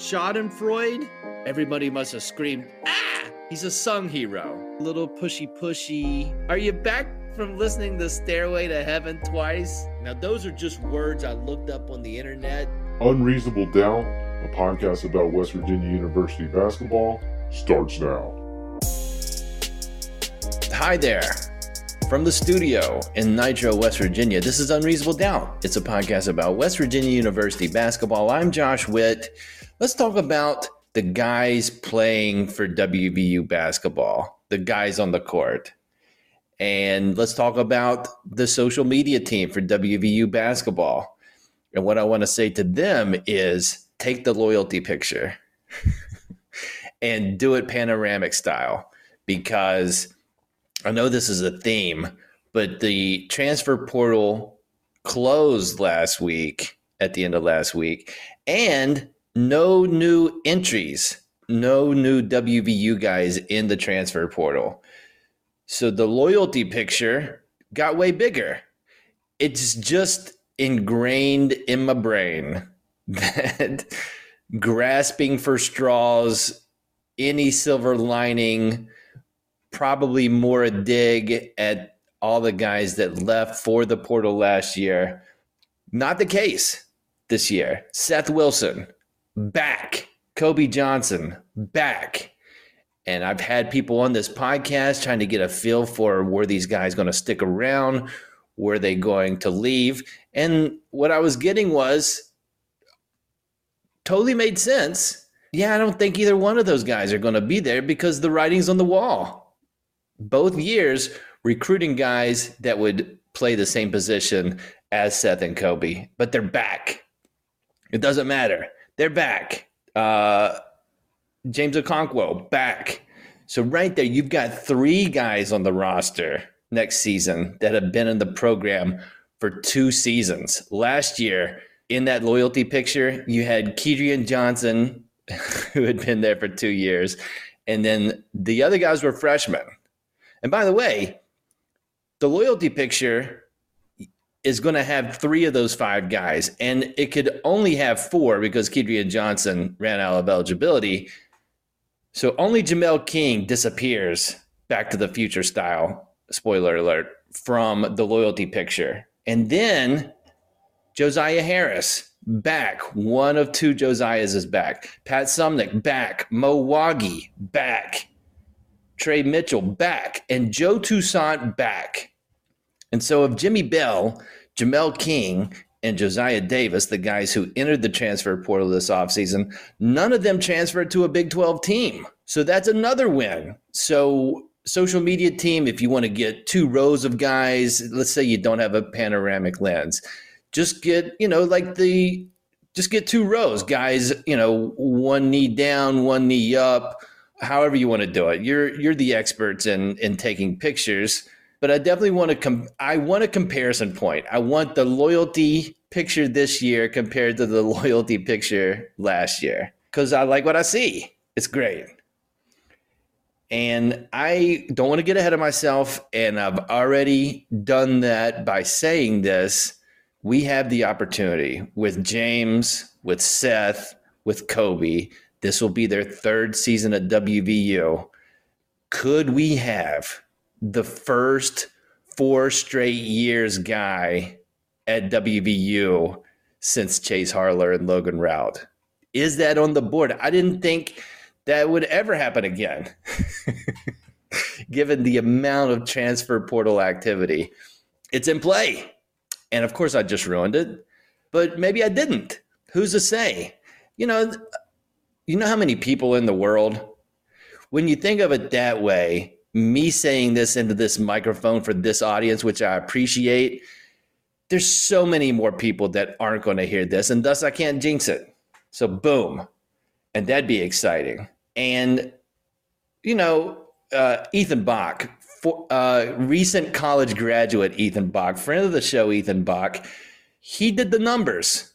Schadenfreude? Everybody must have screamed, ah! He's a sung hero. Little pushy pushy. Are you back from listening to Stairway to Heaven twice? Now, those are just words I looked up on the internet. Unreasonable Doubt, a podcast about West Virginia University basketball, starts now. Hi there. From the studio in Nitro, West Virginia, this is Unreasonable Doubt. It's a podcast about West Virginia University basketball. I'm Josh Whitt. Let's talk about the guys playing for WVU basketball, the guys on the court. And let's talk about the social media team for WVU basketball. And what I want to say to them is take the loyalty picture and do it panoramic style because I know this is a theme, but the transfer portal closed last week at the end of last week and no new entries, no new WVU guys in the transfer portal. So the loyalty picture got way bigger. It's just ingrained in my brain that grasping for straws, any silver lining, probably more a dig at all the guys that left for the portal last year. Not the case this year. Seth Wilson, back. Kobe Johnson, back. And I've had people on this podcast trying to get a feel for were these guys going to stick around, Were they going to leave. And what I was getting was totally made sense. Yeah, I don't think either one of those guys are going to be there because the writing's on the wall. Both years recruiting guys that would play the same position as Seth and Kobe, but they're back. It doesn't matter. They're back. Uh, James Okonkwo back. So right there, you've got three guys on the roster next season that have been in the program for two seasons. Last year, in that loyalty picture, you had Kedrian Johnson, who had been there for two years, and then the other guys were freshmen. And by the way, the loyalty picture is going to have three of those five guys, and it could only have four because Kedrian Johnson ran out of eligibility. So only Jamel King disappears back to the future style, spoiler alert, from the loyalty picture. And then Josiah Harris back. One of two Josiahs is back. Pat Suemnick back. Mo Wague back. Tre Mitchell back. And Joe Toussaint back. And so if Jimmy Bell, Jamel King, and Josiah Davis, the guys who entered the transfer portal this offseason, none of them transferred to a Big 12 team. So that's another win. So social media team, if you want to get two rows of guys, let's say you don't have a panoramic lens, just get, you know, like the just get two rows, guys, you know, one knee down, one knee up, however you want to do it. You're you're the experts in in taking pictures but I definitely want to com- I want a comparison point. I want the loyalty picture this year compared to the loyalty picture last year cuz I like what I see. It's great. And I don't want to get ahead of myself and I've already done that by saying this. We have the opportunity with James, with Seth, with Kobe. This will be their third season at WVU. Could we have the first four straight years guy at WVU since Chase Harler and Logan Routt. Is that on the board? I didn't think that would ever happen again, given the amount of transfer portal activity. It's in play. And of course, I just ruined it, but maybe I didn't. Who's to say? You know, you know how many people in the world, when you think of it that way, me saying this into this microphone for this audience, which I appreciate, there's so many more people that aren't going to hear this, and thus I can't jinx it. So, boom. And that'd be exciting. And, you know, uh, Ethan Bach, for, uh, recent college graduate Ethan Bach, friend of the show, Ethan Bach, he did the numbers.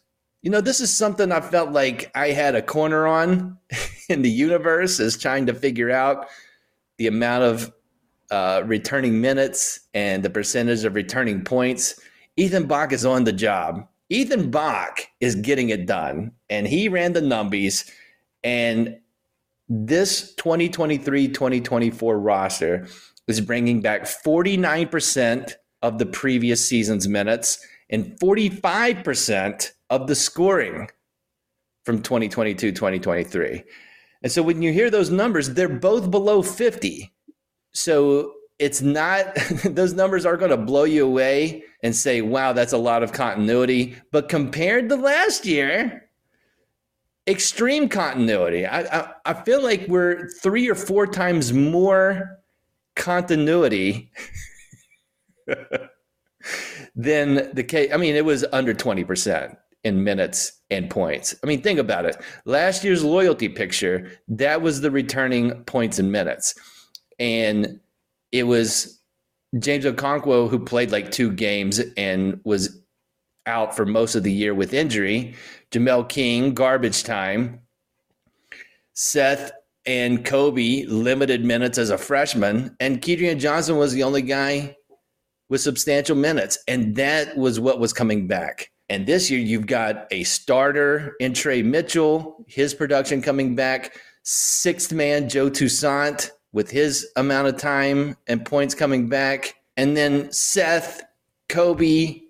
You know, this is something I felt like I had a corner on in the universe, is trying to figure out the amount of uh, returning minutes and the percentage of returning points, Ethan Bach is on the job. Ethan Bach is getting it done, and he ran the numbies, And this 2023 2024 roster is bringing back 49% of the previous season's minutes and 45% of the scoring from 2022 2023. And so when you hear those numbers, they're both below 50. So it's not, those numbers are going to blow you away and say, wow, that's a lot of continuity. But compared to last year, extreme continuity. I, I, I feel like we're three or four times more continuity than the case. I mean, it was under 20% in minutes and points. I mean, think about it. Last year's loyalty picture, that was the returning points and minutes. And it was James Okonkwo who played like two games and was out for most of the year with injury. Jamel King, garbage time. Seth and Kobe, limited minutes as a freshman. And Kedrian Johnson was the only guy with substantial minutes. And that was what was coming back. And this year, you've got a starter in Tre Mitchell, his production coming back. Sixth man, Joe Toussaint, with his amount of time and points coming back. And then Seth, Kobe,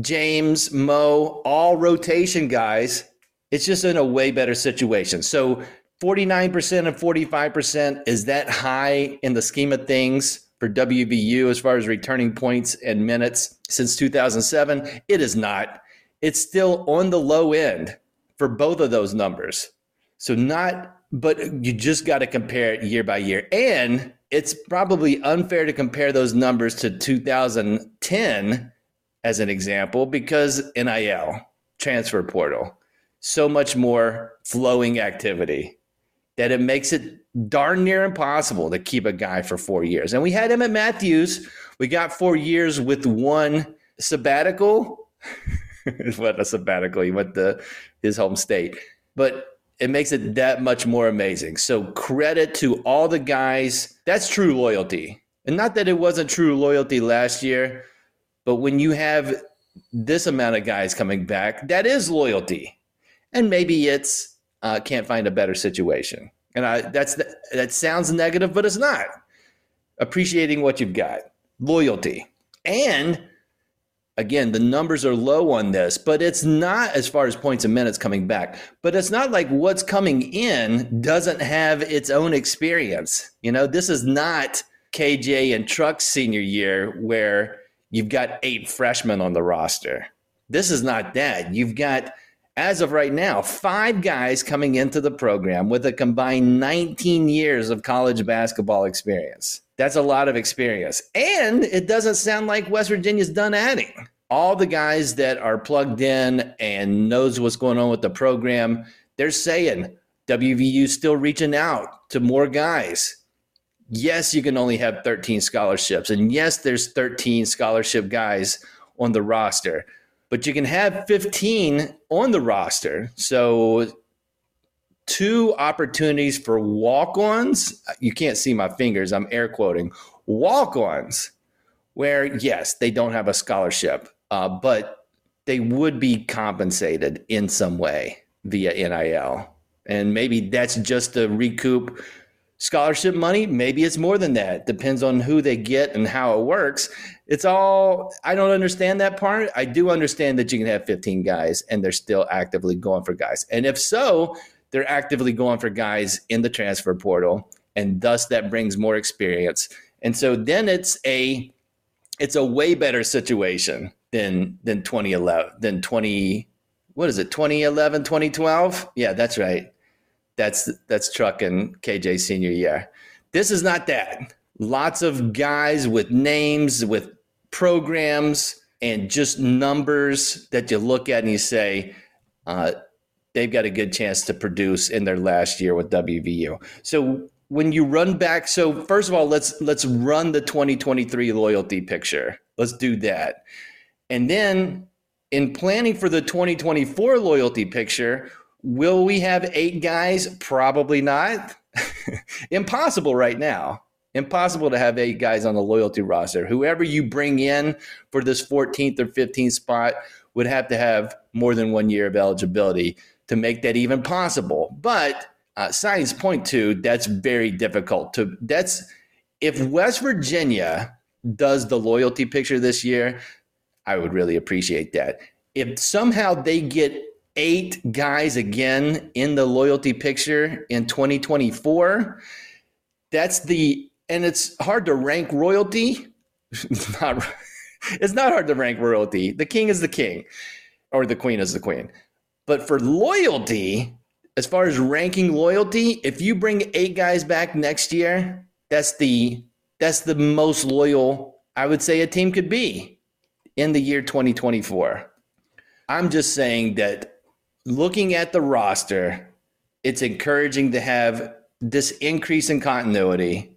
James, Mo, all rotation guys. It's just in a way better situation. So 49% and 45%, is that high in the scheme of things for WVU as far as returning points and minutes since 2007? It is not it's still on the low end for both of those numbers. So not, but you just got to compare it year by year. And it's probably unfair to compare those numbers to 2010 as an example because NIL, transfer portal, so much more flowing activity that it makes it darn near impossible to keep a guy for four years. And we had Emmitt Matthews. We got four years with one sabbatical. what a sabbatical. He went to his home state. But it makes it that much more amazing. So credit to all the guys. That's true loyalty. And not that it wasn't true loyalty last year, but when you have this amount of guys coming back, that is loyalty. And maybe it's uh, can't find a better situation. And I, that's the, that sounds negative, but it's not. Appreciating what you've got, loyalty, and again, the numbers are low on this, but it's not as far as points and minutes coming back. But it's not like what's coming in doesn't have its own experience. You know, this is not KJ and Truck's senior year where you've got eight freshmen on the roster. This is not that. You've got, as of right now, five guys coming into the program with a combined 19 years of college basketball experience. That's a lot of experience. And it doesn't sound like West Virginia's done adding. All the guys that are plugged in and knows what's going on with the program, they're saying WVU still reaching out to more guys. Yes, you can only have 13 scholarships. And yes, there's 13 scholarship guys on the roster, but you can have 15 on the roster. So two opportunities for walk ons. You can't see my fingers, I'm air quoting walk ons, where yes, they don't have a scholarship, uh, but they would be compensated in some way via NIL. And maybe that's just to recoup scholarship money. Maybe it's more than that. Depends on who they get and how it works. It's all, I don't understand that part. I do understand that you can have 15 guys and they're still actively going for guys. And if so, they're actively going for guys in the transfer portal, and thus that brings more experience. And so then it's a it's a way better situation than than 2011 than 20 what is it 2011 2012 yeah that's right that's that's truck and kj senior year this is not that lots of guys with names with programs and just numbers that you look at and you say uh, they've got a good chance to produce in their last year with WVU. So when you run back, so first of all, let's let's run the 2023 loyalty picture. Let's do that. And then in planning for the 2024 loyalty picture, will we have eight guys? Probably not. Impossible right now. Impossible to have eight guys on the loyalty roster. Whoever you bring in for this 14th or 15th spot would have to have more than one year of eligibility to make that even possible. But uh, signs point to, that's very difficult to. That's if West Virginia does the loyalty picture this year, I would really appreciate that. If somehow they get eight guys again in the loyalty picture in 2024, that's the and it's hard to rank royalty. It's not it's not hard to rank royalty. The king is the king or the queen is the queen. But for loyalty, as far as ranking loyalty, if you bring eight guys back next year, that's the that's the most loyal I would say a team could be in the year 2024. I'm just saying that looking at the roster, it's encouraging to have this increase in continuity.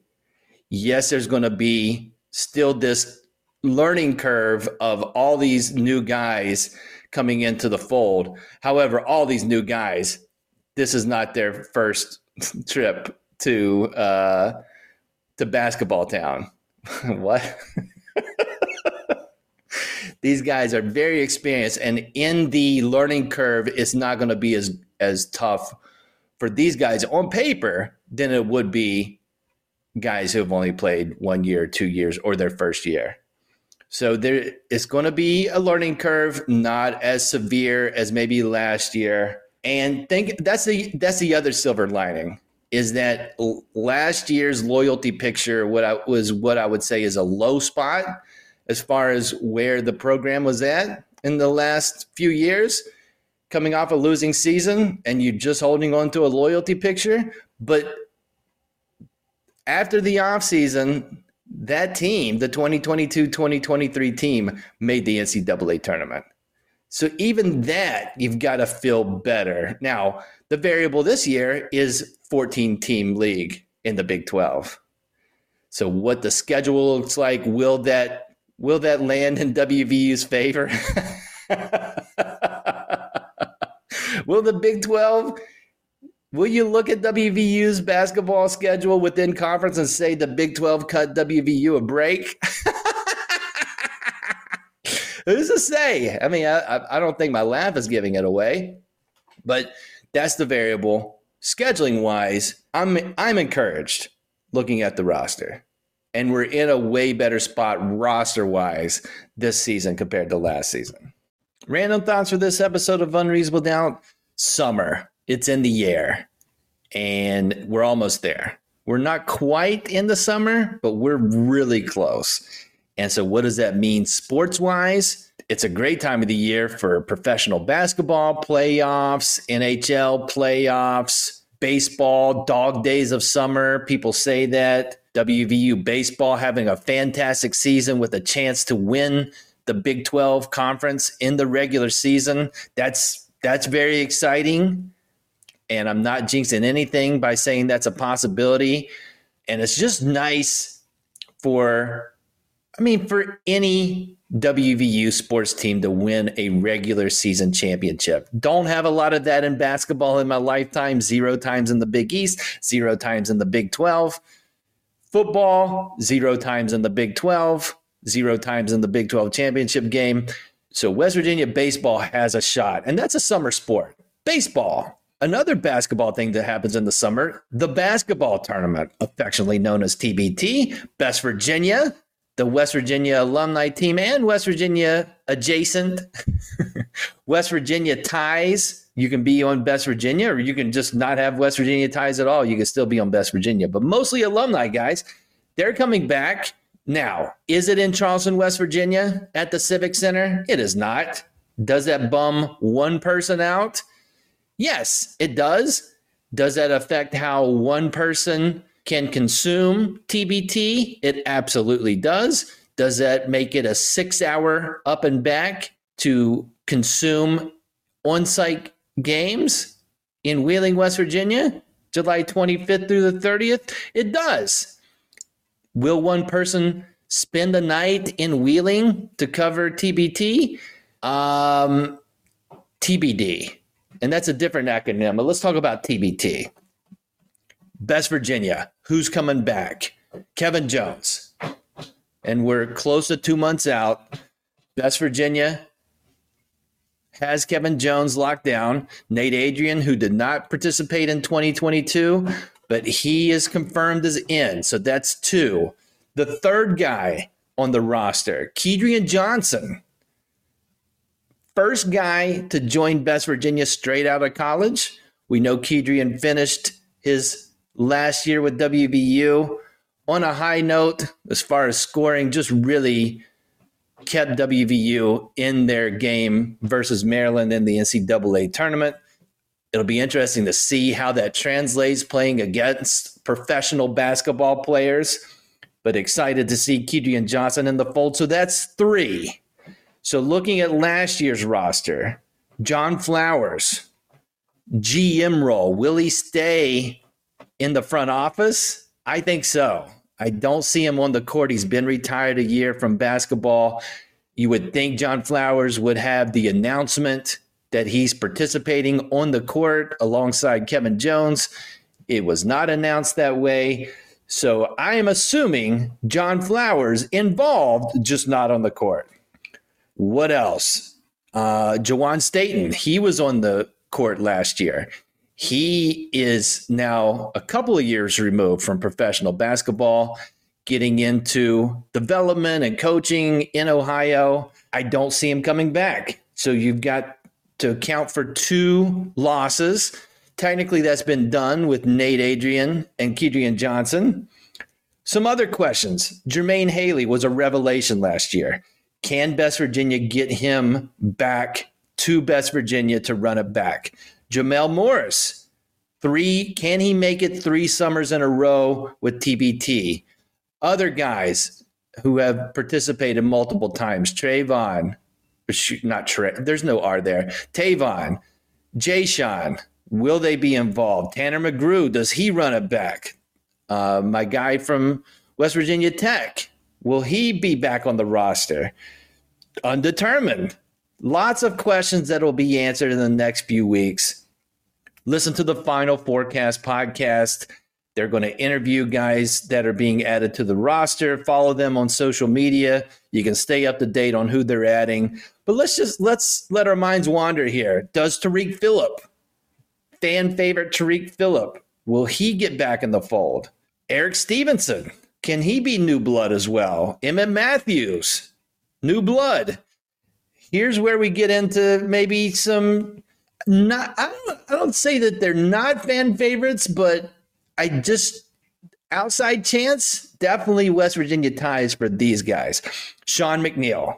Yes, there's going to be still this learning curve of all these new guys coming into the fold. However, all these new guys, this is not their first trip to uh, to basketball town. what? these guys are very experienced, and in the learning curve, it's not going to be as as tough for these guys on paper than it would be guys who have only played one year, two years, or their first year. So there is going to be a learning curve, not as severe as maybe last year. And think that's the that's the other silver lining is that last year's loyalty picture what I was what I would say is a low spot as far as where the program was at in the last few years coming off a losing season and you just holding on to a loyalty picture but after the offseason that team, the 2022 2023 team, made the NCAA tournament. So even that, you've got to feel better. Now, the variable this year is 14 team league in the Big 12. So what the schedule looks like, will that will that land in WVU's favor? will the Big 12 Will you look at WVU's basketball schedule within conference and say the Big 12 cut WVU a break? Who's to say? I mean, I, I don't think my laugh is giving it away, but that's the variable. Scheduling wise, I'm I'm encouraged looking at the roster, and we're in a way better spot roster wise this season compared to last season. Random thoughts for this episode of Unreasonable Doubt: Summer it's in the air and we're almost there. We're not quite in the summer, but we're really close. And so, what does that mean sports wise? It's a great time of the year for professional basketball playoffs, NHL playoffs, baseball, dog days of summer. People say that. WVU baseball having a fantastic season with a chance to win the Big 12 conference in the regular season. That's that's very exciting and I'm not jinxing anything by saying that's a possibility. And it's just nice for, I mean, for any WVU sports team to win a regular season championship. Don't have a lot of that in basketball in my lifetime. Zero times in the Big East, zero times in the Big 12. Football, zero times in the Big 12, zero times in the Big 12 championship game. So West Virginia baseball has a shot, and that's a summer sport. Baseball, Another basketball thing that happens in the summer, the basketball tournament, affectionately known as TBT, Best Virginia, the West Virginia alumni team, and West Virginia adjacent. West Virginia ties. You can be on Best Virginia, or you can just not have West Virginia ties at all. You can still be on Best Virginia, but mostly alumni guys. They're coming back. Now, is it in Charleston, West Virginia at the Civic Center? It is not. Does that bum one person out? Yes, it does. Does that affect how one person can consume TBT? It absolutely does. Does that make it a six hour up and back to consume on site games in Wheeling, West Virginia, July 25th through the 30th? It does. Will one person spend a night in Wheeling to cover TBT? Um, TBD and that's a different acronym. But let's talk about TBT. Best Virginia, who's coming back? Kevin Jones. And we're close to two months out. Best Virginia, has Kevin Jones locked down. Nate Adrian, who did not participate in 2022, but he is confirmed as in. So that's two. The third guy on the roster, Kedrian Johnson, first guy to join Best Virginia straight out of college. We know Kedrian finished his last year with WVU on a high note as far as scoring, just really kept WVU in their game versus Maryland in the NCAA tournament. It'll be interesting to see how that translates playing against professional basketball players, but excited to see Kedrian Johnson in the fold. So that's three. So looking at last year's roster, John Flowers, GM role, will he stay in the front office? I think so. I don't see him on the court. He's been retired a year from basketball. You would think John Flowers would have the announcement that he's participating on the court alongside Kevin Jones. It was not announced that way. So I am assuming John Flowers involved, just not on the court. What else? Uh, Juwan Staten, he was on the court last year. He is now a couple of years removed from professional basketball, getting into development and coaching in Ohio. I don't see him coming back. So you've got to account for two losses. Technically, that's been done with Nate Adrian and Kedrian Johnson. Some other questions. Jermaine Haley was a revelation last year. Can Best Virginia get him back to Best Virginia to run it back? Jamel Morris, three. Can he make it three summers in a row with TBT? Other guys who have participated multiple times, Trayvon, not Trey, there's no R there. Tavon, Jay will they be involved? Tanner McGrew, does he run it back? Uh, my guy from West Virginia Tech, will he be back on the roster? Undetermined. Lots of questions that will be answered in the next few weeks listen to the Final Forecast podcast. They're going to interview guys that are being added to the roster. Follow them on social media. You can stay up to date on who they're adding. But let's just let's let our minds wander here. Does Tarik Phillip, fan favorite Tarik Phillip, will he get back in the fold? Erik Stevenson, can he be new blood as well? Emmitt Matthews, new blood. Here's where we get into maybe some not I don't, I don't say that they're not fan favorites, but I just outside chance definitely West Virginia ties for these guys. Sean McNeil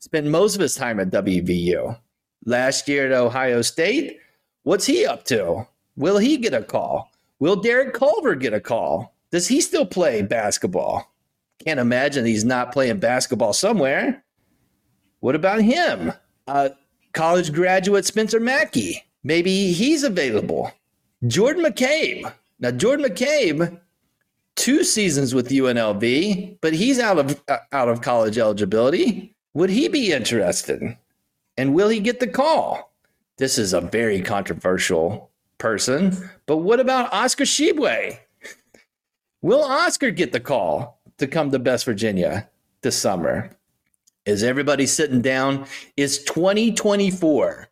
spent most of his time at WVU. Last year at Ohio State, what's he up to? Will he get a call? Will Derek Culver get a call? Does he still play basketball? Can't imagine he's not playing basketball somewhere. What about him? Uh, college graduate Spencer Macke. Maybe he's available. Jordan McCabe. Now, Jordan McCabe, two seasons with UNLV, but he's out of uh, out of college eligibility. Would he be interested? And will he get the call? This is a very controversial person, but what about Oscar Tshiebwe? Will Oscar get the call to come to Best Virginia this summer? Is everybody sitting down? Is 2024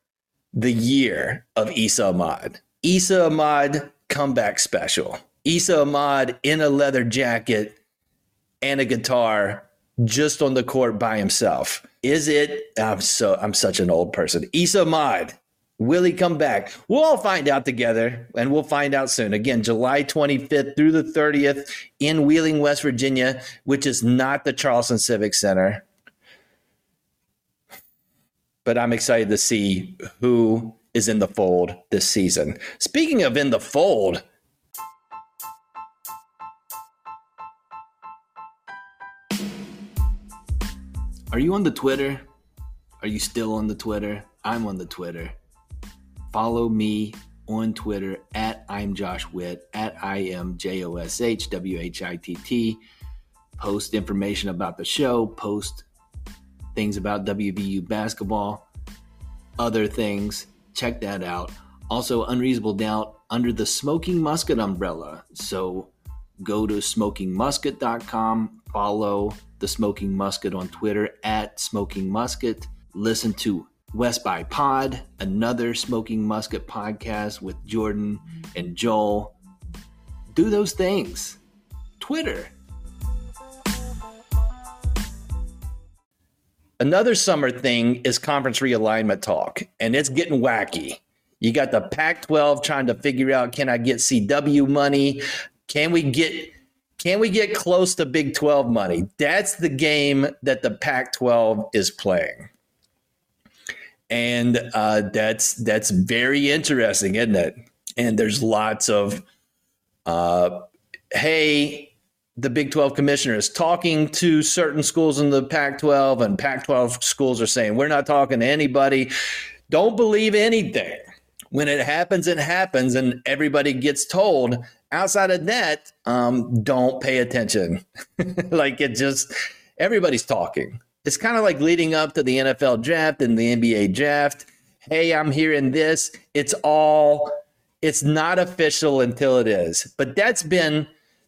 the year of Esa Ahmad? Esa Ahmad comeback special. Esa Ahmad in a leather jacket and a guitar just on the court by himself. Is it? I'm so I'm such an old person. Esa Ahmad, will he come back? We'll all find out together, and we'll find out soon. Again, July 25th through the 30th in Wheeling, West Virginia, which is not the Charleston Civic Center but I'm excited to see who is in the fold this season. Speaking of in the fold, are you on the Twitter? Are you still on the Twitter? I'm on the Twitter. Follow me on Twitter at I'm Josh Whitt, at I am J O S H W H I T T. Post information about the show, post things about WVU basketball, other things. Check that out. Also, Unreasonable Doubt under the Smoking Musket umbrella. So go to smokingmusket.com, follow the Smoking Musket on Twitter at Smoking Musket. Listen to West by Pod, another Smoking Musket podcast with Jordan and Joel. Do those things. Twitter. Another summer thing is conference realignment talk, and it's getting wacky. You got the Pac 12 trying to figure out can I get CW money? Can we get can we get close to Big 12 money? That's the game that the Pac 12 is playing. And uh, that's that's very interesting, isn't it? And there's lots of, uh, hey, the Big 12 commissioner is talking to certain schools in the Pac 12, and Pac 12 schools are saying, we're not talking to anybody. Don't believe anything. When it happens, it happens, and everybody gets told. Outside of that, um, don't pay attention. like it just, everybody's talking. It's kind of like leading up to the NFL draft and the NBA draft. Hey, I'm hearing this. It's all, it's not official until it is. But that's been,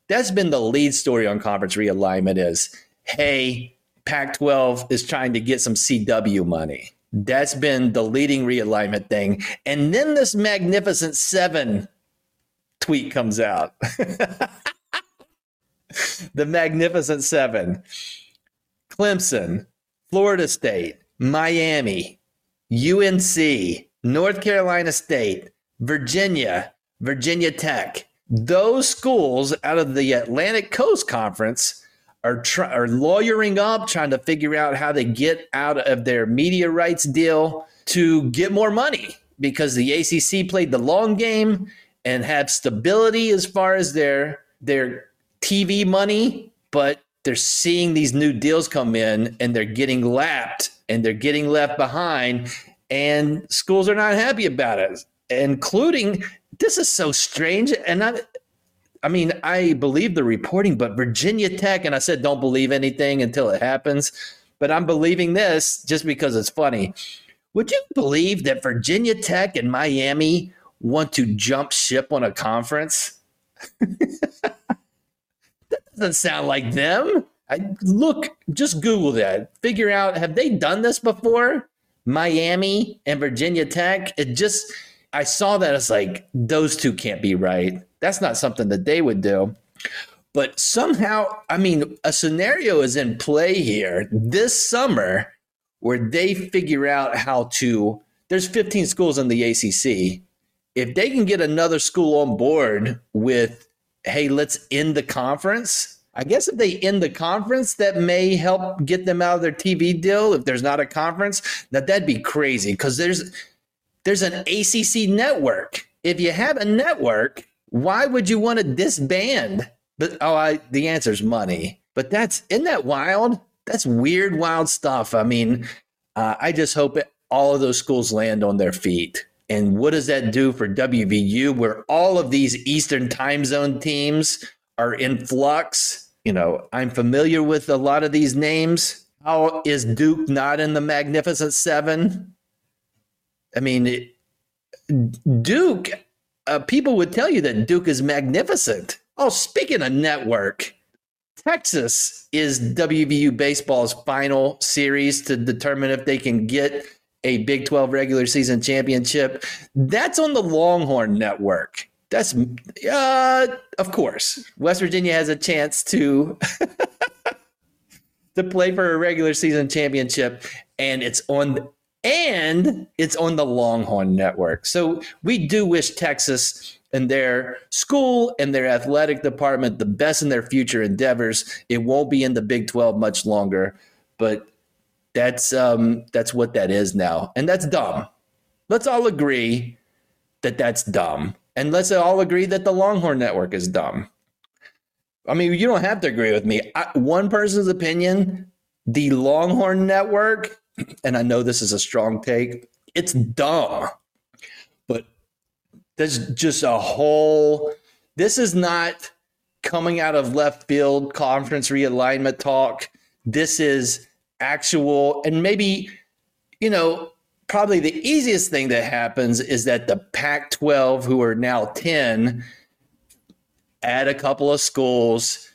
that's been the lead story on conference realignment is, hey, Pac 12 is trying to get some CW money. That's been the leading realignment thing. And then this Magnificent Seven tweet comes out. the Magnificent Seven Clemson, Florida State, Miami, UNC, North Carolina State, Virginia, Virginia Tech. Those schools out of the Atlantic Coast Conference are, try- are lawyering up, trying to figure out how to get out of their media rights deal to get more money because the ACC played the long game and have stability as far as their their TV money, but they're seeing these new deals come in and they're getting lapped and they're getting left behind and schools are not happy about it including this is so strange and I I mean, I believe the reporting, but Virginia Tech, and I said don't believe anything until it happens, but I'm believing this just because it's funny. Would you believe that Virginia Tech and Miami want to jump ship on a conference? that doesn't sound like them. I, look, just Google that. Figure out have they done this before? Miami and Virginia Tech. It just I saw that as like those two can't be right. That's not something that they would do. But somehow, I mean, a scenario is in play here this summer where they figure out how to. There's 15 schools in the ACC. If they can get another school on board with, hey, let's end the conference. I guess if they end the conference, that may help get them out of their TV deal. If there's not a conference, now that'd be crazy because there's there's an ACC network. If you have a network, why would you want to disband? But oh, I, the answer is money. But that's isn't that wild? That's weird, wild stuff. I mean, uh, I just hope it, all of those schools land on their feet. And what does that do for WVU, where all of these Eastern time zone teams are in flux? You know, I'm familiar with a lot of these names. How is Duke not in the Magnificent Seven? I mean, Duke uh, people would tell you that Duke is magnificent. Oh, speaking of network, Texas is WVU baseball's final series to determine if they can get a Big 12 regular season championship. That's on the Longhorn Network. That's, uh, of course, West Virginia has a chance to. to play for a regular season championship and it's on and it's on the Longhorn Network. So we do wish Texas and their school and their athletic department the best in their future endeavors. It won't be in the Big 12 much longer, but that's um, that's what that is now, and that's dumb. Let's all agree that that's dumb, and let's all agree that the Longhorn Network is dumb. I mean, you don't have to agree with me. I, one person's opinion, the Longhorn Network and I know this is a strong take, it's dumb. But there's just a whole, this is not coming out of left field conference realignment talk. This is actual, and maybe, you know, probably the easiest thing that happens is that the Pac 12, who are now 10, add a couple of schools,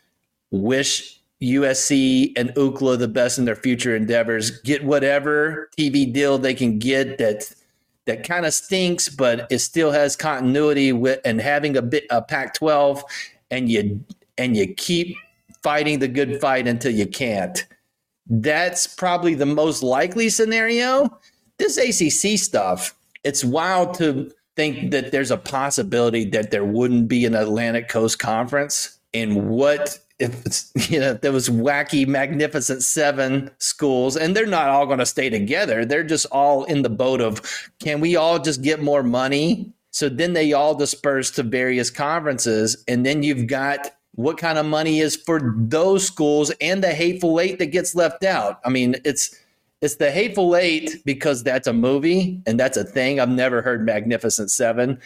wish USC and UCLA the best in their future endeavors, get whatever TV deal they can get that that kind of stinks, but it still has continuity with and having a bit a Pac-12, and you and you keep fighting the good fight until you can't. That's probably the most likely scenario. This ACC stuff, it's wild to think that there's a possibility that there wouldn't be an Atlantic Coast Conference. And what if it's, you know, there was wacky, magnificent seven schools, and they're not all going to stay together. They're just all in the boat of, can we all just get more money? So then they all disperse to various conferences, and then you've got what kind of money is for those schools and the hateful eight that gets left out. I mean, it's it's the hateful eight because that's a movie and that's a thing. I've never heard Magnificent Seven.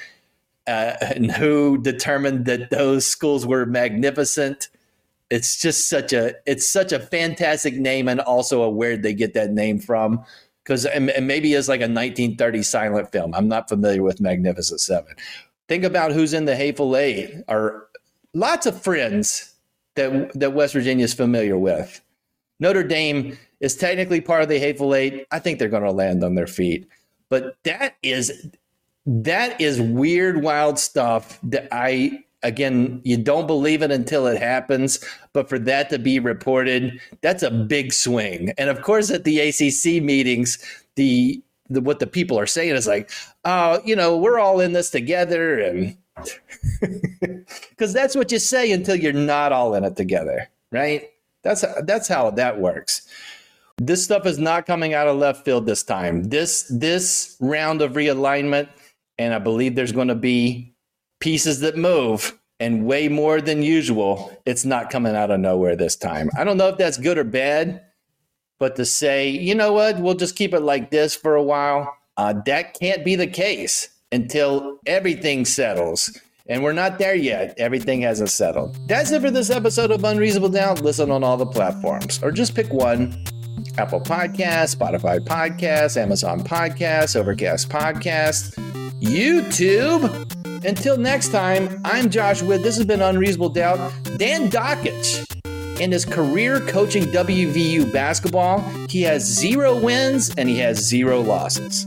Uh, and who determined that those schools were magnificent? It's just such a it's such a fantastic name and also a where they get that name from because and, and maybe it's like a 1930 silent film. I'm not familiar with Magnificent Seven. Think about who's in the Hateful Eight or lots of friends that that West Virginia is familiar with. Notre Dame is technically part of the Hateful Eight. I think they're going to land on their feet, but that is that is weird, wild stuff that I again you don't believe it until it happens. But for that to be reported, that's a big swing. And of course, at the ACC meetings, the, the what the people are saying is like, oh, you know, we're all in this together and because that's what you say until you're not all in it together, right? That's that's how that works. This stuff is not coming out of left field this time. This this round of realignment, and I believe there's going to be pieces that move and way more than usual. It's not coming out of nowhere this time. I don't know if that's good or bad, but to say, you know what, we'll just keep it like this for a while, uh, that can't be the case until everything settles. And we're not there yet. Everything hasn't settled. That's it for this episode of Unreasonable Doubt. Listen on all the platforms, or just pick one Apple Podcasts, Spotify Podcasts, Amazon Podcasts, Overcast Podcasts, YouTube. Until next time, I'm Josh Whitt. This has been Unreasonable Doubt. Dan Dakich in his career coaching WVU basketball, he has zero wins and he has zero losses.